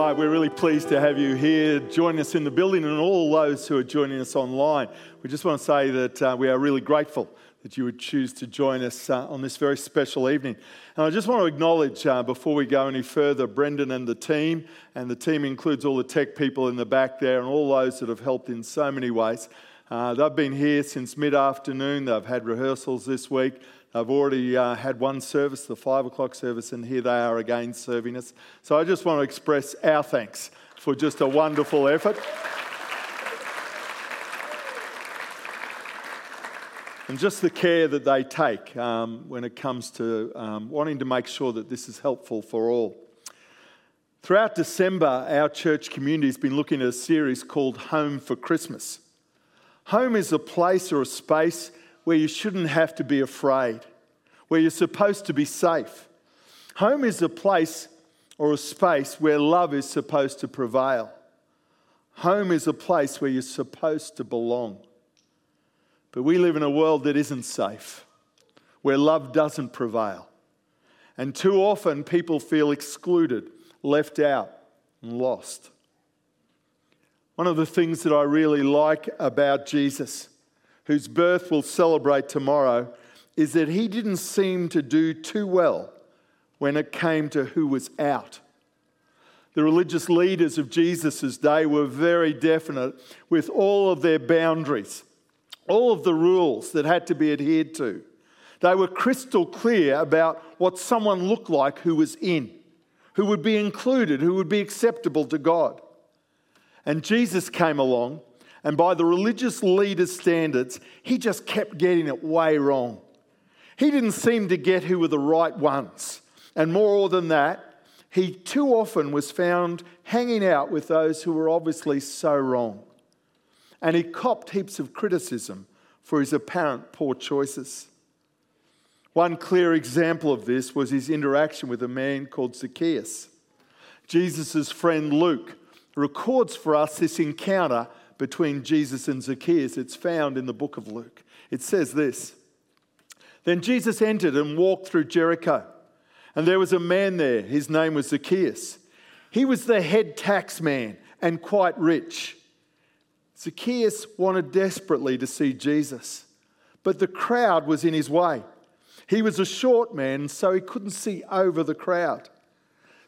tonight. We're really pleased to have you here joining us in the building and all those who are joining us online. We just want to say that uh, we are really grateful that you would choose to join us uh, on this very special evening. And I just want to acknowledge uh, before we go any further Brendan and the team, and the team includes all the tech people in the back there and all those that have helped in so many ways. Uh, they've been here since mid afternoon, they've had rehearsals this week. I've already uh, had one service, the five o'clock service, and here they are again serving us. So I just want to express our thanks for just a wonderful effort. and just the care that they take um, when it comes to um, wanting to make sure that this is helpful for all. Throughout December, our church community has been looking at a series called Home for Christmas. Home is a place or a space where you shouldn't have to be afraid, where you're supposed to be safe. Home is a place or a space where love is supposed to prevail. Home is a place where you're supposed to belong. But we live in a world that isn't safe, where love doesn't prevail. And too often people feel excluded, left out, and lost. One of the things that I really like about Jesus whose birth we'll celebrate tomorrow, is that he didn't seem to do too well when it came to who was out. The religious leaders of Jesus' day were very definite with all of their boundaries, all of the rules that had to be adhered to. They were crystal clear about what someone looked like who was in, who would be included, who would be acceptable to God. And Jesus came along and by the religious leaders' standards, he just kept getting it way wrong. He didn't seem to get who were the right ones. And more than that, he too often was found hanging out with those who were obviously so wrong. And he copped heaps of criticism for his apparent poor choices. One clear example of this was his interaction with a man called Zacchaeus. Jesus' friend Luke records for us this encounter between Jesus and Zacchaeus. It's found in the book of Luke. It says this Then Jesus entered and walked through Jericho, and there was a man there. His name was Zacchaeus. He was the head tax man and quite rich. Zacchaeus wanted desperately to see Jesus, but the crowd was in his way. He was a short man, so he couldn't see over the crowd.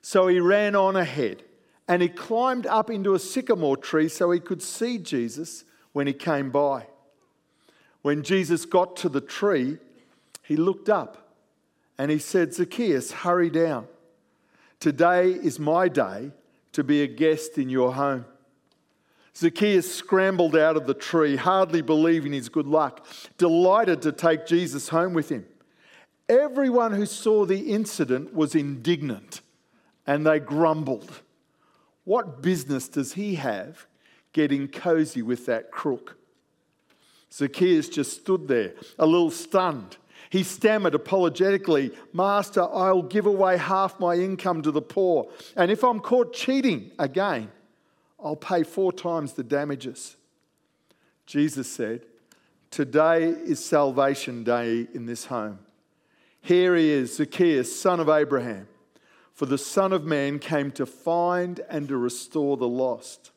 So he ran on ahead and he climbed up into a sycamore tree so he could see Jesus when he came by. When Jesus got to the tree, he looked up and he said, Zacchaeus, hurry down. Today is my day to be a guest in your home. Zacchaeus scrambled out of the tree, hardly believing his good luck, delighted to take Jesus home with him. Everyone who saw the incident was indignant and they grumbled. What business does he have getting cozy with that crook? Zacchaeus just stood there, a little stunned. He stammered apologetically, Master, I'll give away half my income to the poor. And if I'm caught cheating again, I'll pay four times the damages. Jesus said, Today is salvation day in this home. Here he is, Zacchaeus, son of Abraham. For the Son of Man came to find and to restore the lost.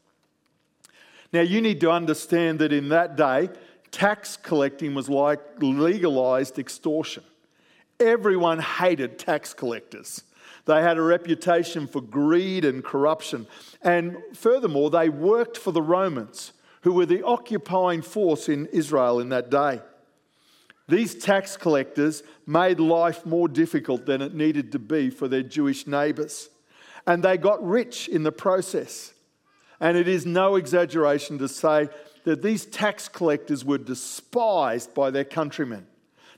Now, you need to understand that in that day, tax collecting was like legalized extortion. Everyone hated tax collectors. They had a reputation for greed and corruption. And furthermore, they worked for the Romans, who were the occupying force in Israel in that day. These tax collectors made life more difficult than it needed to be for their Jewish neighbours. And they got rich in the process. And it is no exaggeration to say that these tax collectors were despised by their countrymen.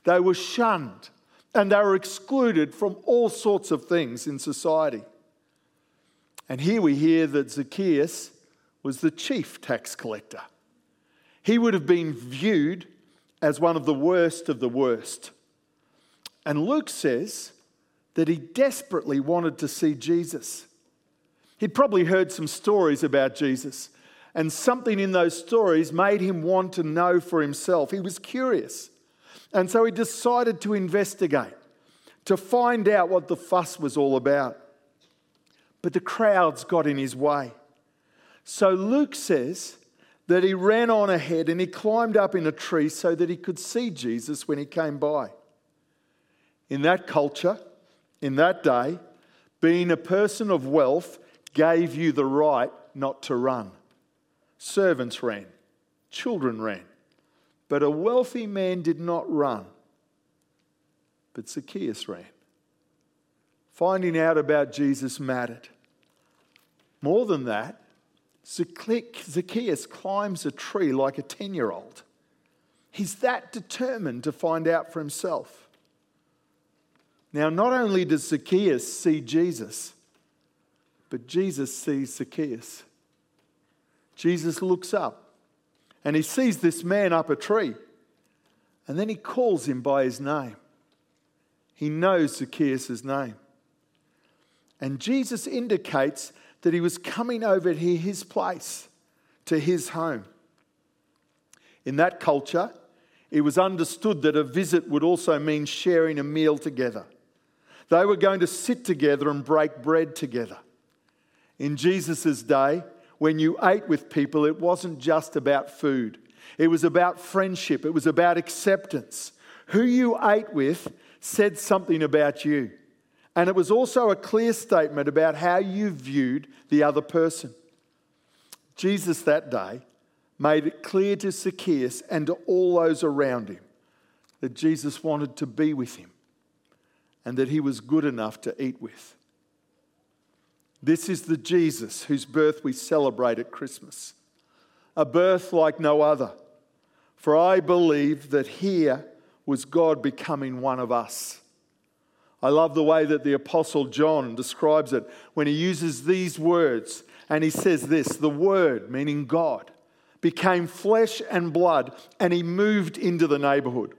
They were shunned and they were excluded from all sorts of things in society. And here we hear that Zacchaeus was the chief tax collector. He would have been viewed as one of the worst of the worst. And Luke says that he desperately wanted to see Jesus. He'd probably heard some stories about Jesus, and something in those stories made him want to know for himself. He was curious. And so he decided to investigate, to find out what the fuss was all about. but the crowds got in his way. So Luke says that he ran on ahead and he climbed up in a tree so that he could see Jesus when he came by. In that culture, in that day, being a person of wealth gave you the right not to run. Servants ran, children ran, but a wealthy man did not run. But Zacchaeus ran. Finding out about Jesus mattered. More than that, Zacchaeus climbs a tree like a 10 year old. He's that determined to find out for himself. Now, not only does Zacchaeus see Jesus, but Jesus sees Zacchaeus. Jesus looks up and he sees this man up a tree, and then he calls him by his name. He knows Zacchaeus' name. And Jesus indicates that he was coming over to his place, to his home. In that culture, it was understood that a visit would also mean sharing a meal together. They were going to sit together and break bread together. In Jesus' day, when you ate with people, it wasn't just about food, it was about friendship, it was about acceptance. Who you ate with said something about you. And it was also a clear statement about how you viewed the other person. Jesus that day made it clear to Zacchaeus and to all those around him that Jesus wanted to be with him and that he was good enough to eat with. This is the Jesus whose birth we celebrate at Christmas, a birth like no other. For I believe that here was God becoming one of us. I love the way that the Apostle John describes it when he uses these words and he says this the Word, meaning God, became flesh and blood and he moved into the neighborhood.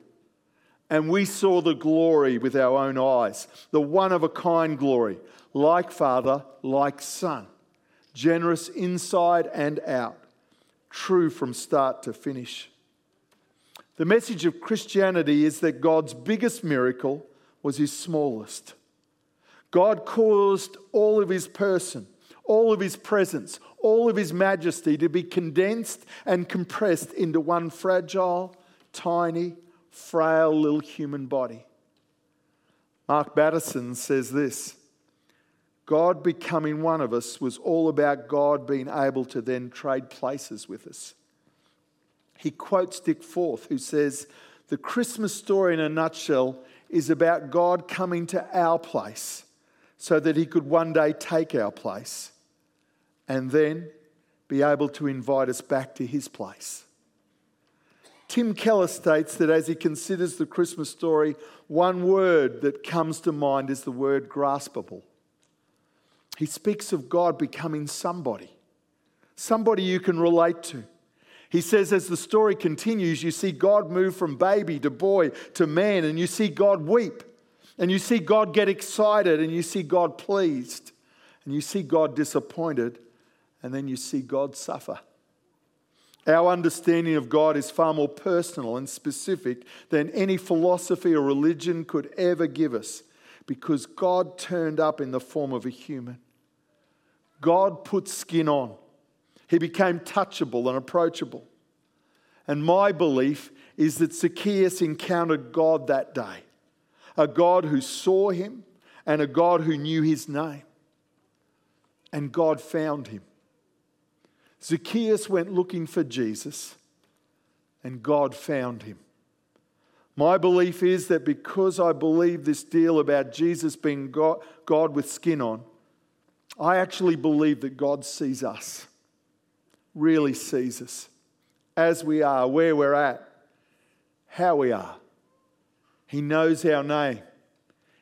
And we saw the glory with our own eyes, the one of a kind glory, like Father, like Son, generous inside and out, true from start to finish. The message of Christianity is that God's biggest miracle was his smallest. God caused all of his person, all of his presence, all of his majesty to be condensed and compressed into one fragile, tiny, frail little human body. Mark Batterson says this God becoming one of us was all about God being able to then trade places with us. He quotes Dick Foth, who says, The Christmas story in a nutshell is about God coming to our place so that he could one day take our place and then be able to invite us back to his place. Tim Keller states that as he considers the Christmas story, one word that comes to mind is the word graspable. He speaks of God becoming somebody, somebody you can relate to he says, as the story continues, you see God move from baby to boy to man, and you see God weep, and you see God get excited, and you see God pleased, and you see God disappointed, and then you see God suffer. Our understanding of God is far more personal and specific than any philosophy or religion could ever give us because God turned up in the form of a human. God put skin on. He became touchable and approachable. And my belief is that Zacchaeus encountered God that day a God who saw him and a God who knew his name. And God found him. Zacchaeus went looking for Jesus, and God found him. My belief is that because I believe this deal about Jesus being God, God with skin on, I actually believe that God sees us really sees us as we are, where we're at, how we are. He knows our name.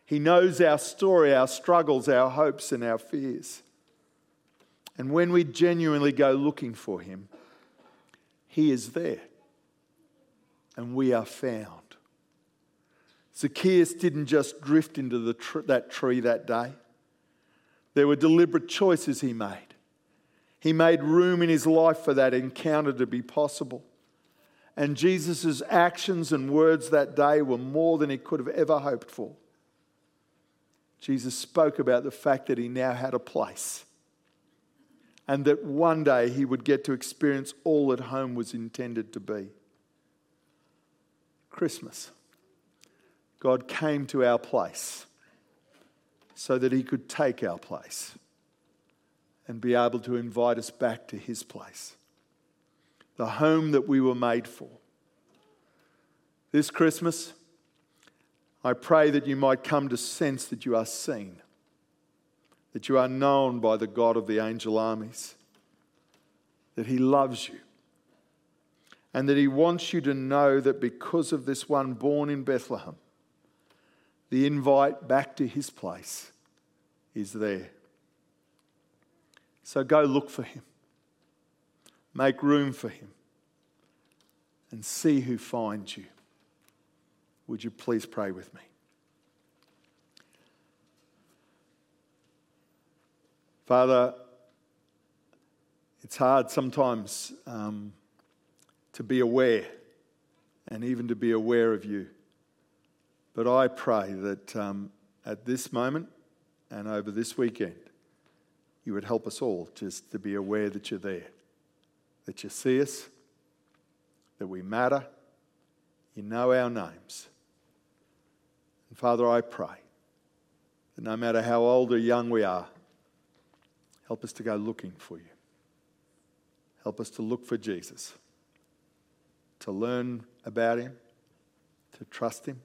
He knows our story, our struggles, our hopes, and our fears. And when we genuinely go looking for Him, He is there and we are found. Zacchaeus didn't just drift into tr- that tree that day, there were deliberate choices he made. He made room in his life for that encounter to be possible. And Jesus' actions and words that day were more than he could have ever hoped for. Jesus spoke about the fact that he now had a place and that one day he would get to experience all that home was intended to be. Christmas. God came to our place so that he could take our place and be able to invite us back to his place, the home that we were made for. This Christmas, I pray that you might come to sense that you are seen, that you are known by the God of the angel armies, that he loves you, and that he wants you to know that because of this one born in Bethlehem, the invite back to his place is there. So go look for him, make room for him, and see who finds you. Would you please pray with me? Father, it's hard sometimes um, to be aware and even to be aware of you. But I pray that um, at this moment and over this weekend, you would help us all just to be aware that you're there, that you see us, that we matter, you know our names. And Father, I pray that no matter how old or young we are, help us to go looking for you. Help us to look for Jesus, to learn about him, to trust him,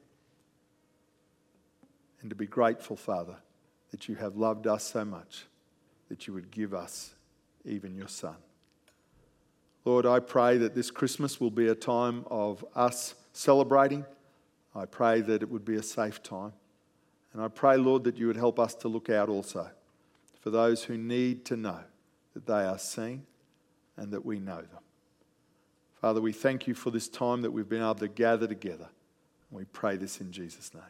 and to be grateful, Father, that you have loved us so much that you would give us even your Son. Lord, I pray that this Christmas will be a time of us celebrating. I pray that it would be a safe time. And I pray, Lord, that you would help us to look out also for those who need to know that they are seen and that we know them. Father, we thank you for this time that we've been able to gather together. And we pray this in Jesus' name.